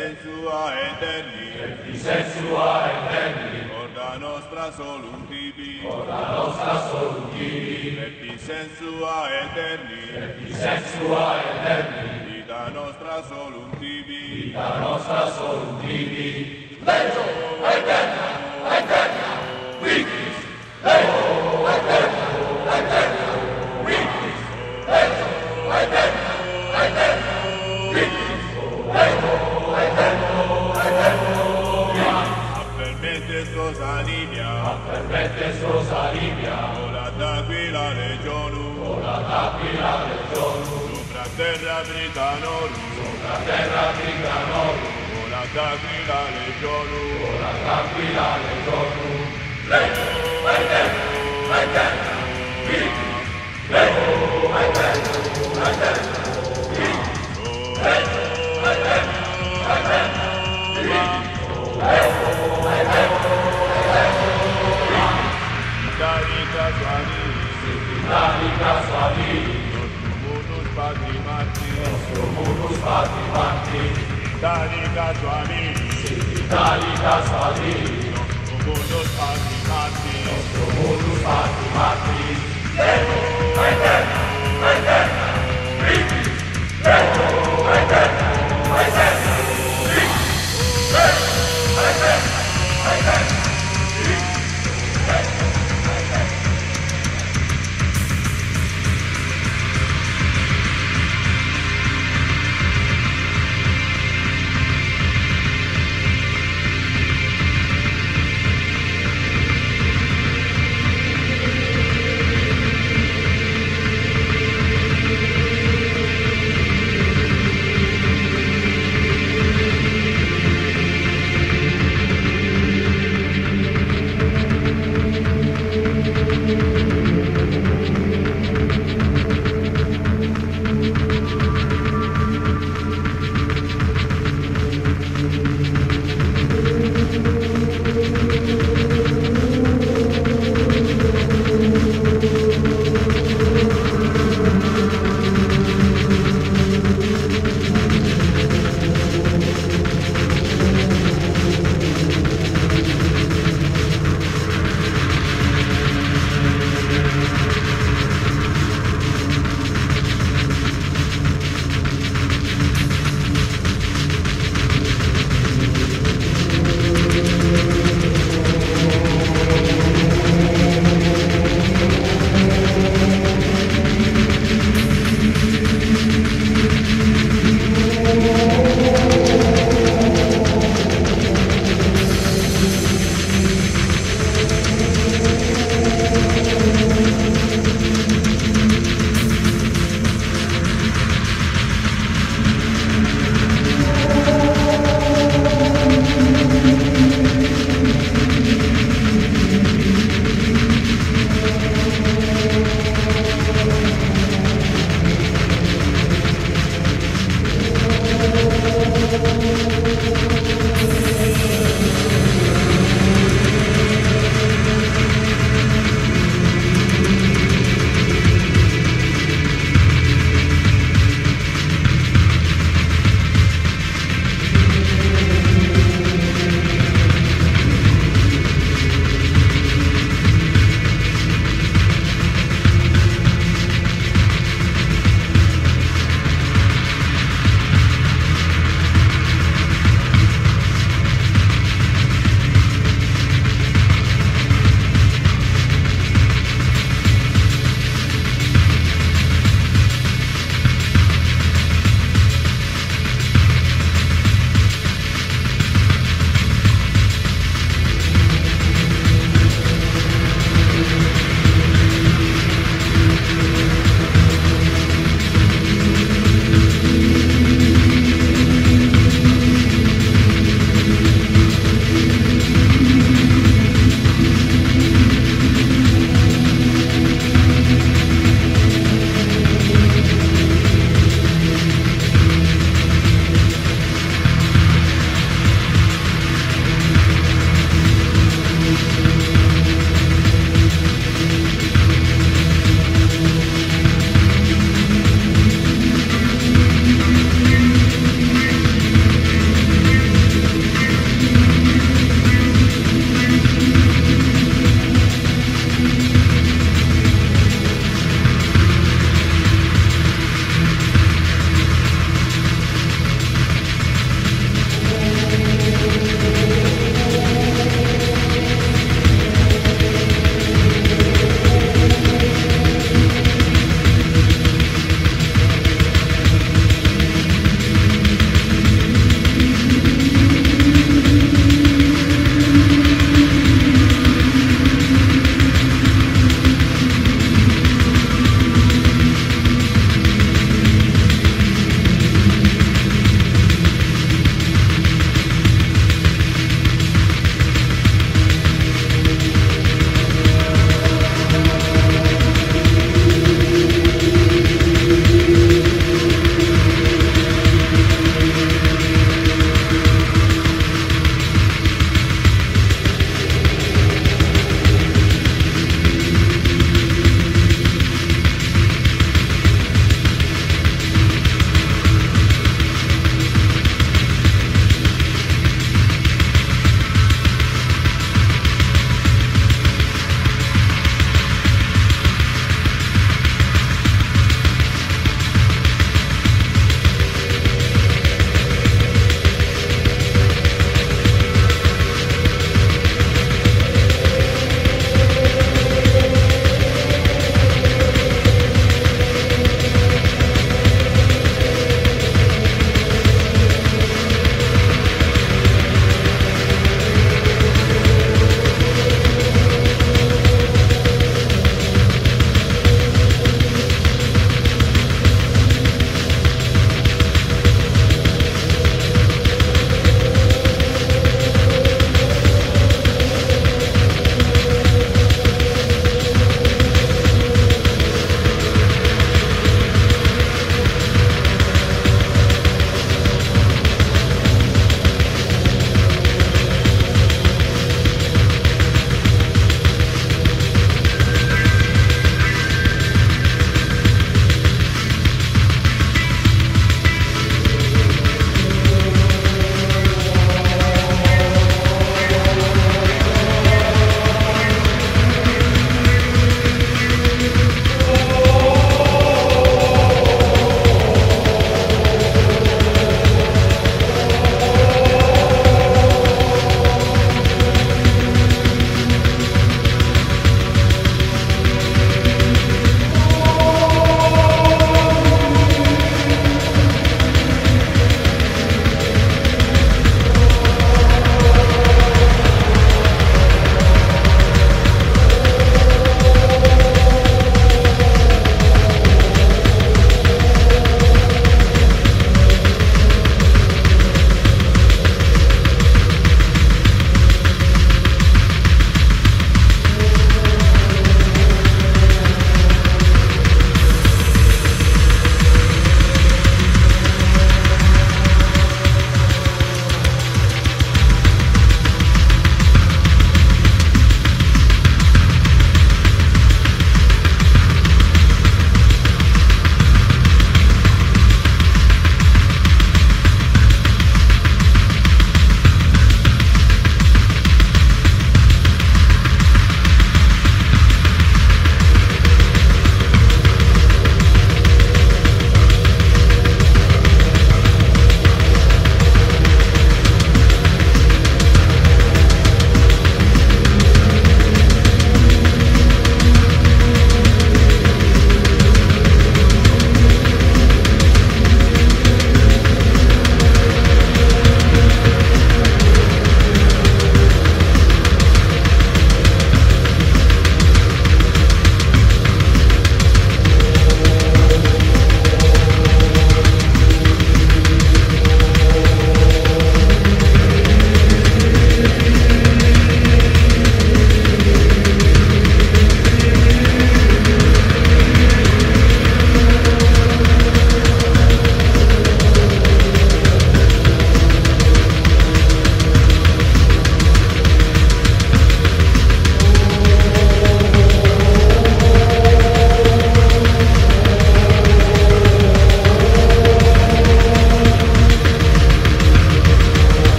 sensua eterni, et di sensua eterni, orda nostra solutibi, orda nostra solutibi, et di sensua eterni, et sensua eterni, vita nostra solutibi, vita nostra solutibi, legio eterna, eterna, vitis, legio eterna, eterna, permette sposa Livia, ora da qui la regionu, ora da qui la regionu, sopra terra britanorum, sopra terra britanorum, ora da qui la regionu, ora da qui la regionu, legio eterna, eterna, vitis, legio eterna, eterna, vitis, legio eterna, eterna, Siddharika Swami Siddharika Swami Nostro munus patri marti Nostro munus patri marti Siddharika Swami Siddharika Swami Nostro munus patri marti Nostro munus patri marti Vento, vento, vento Riti, vento, vento, vento Riti, vento, vento, vento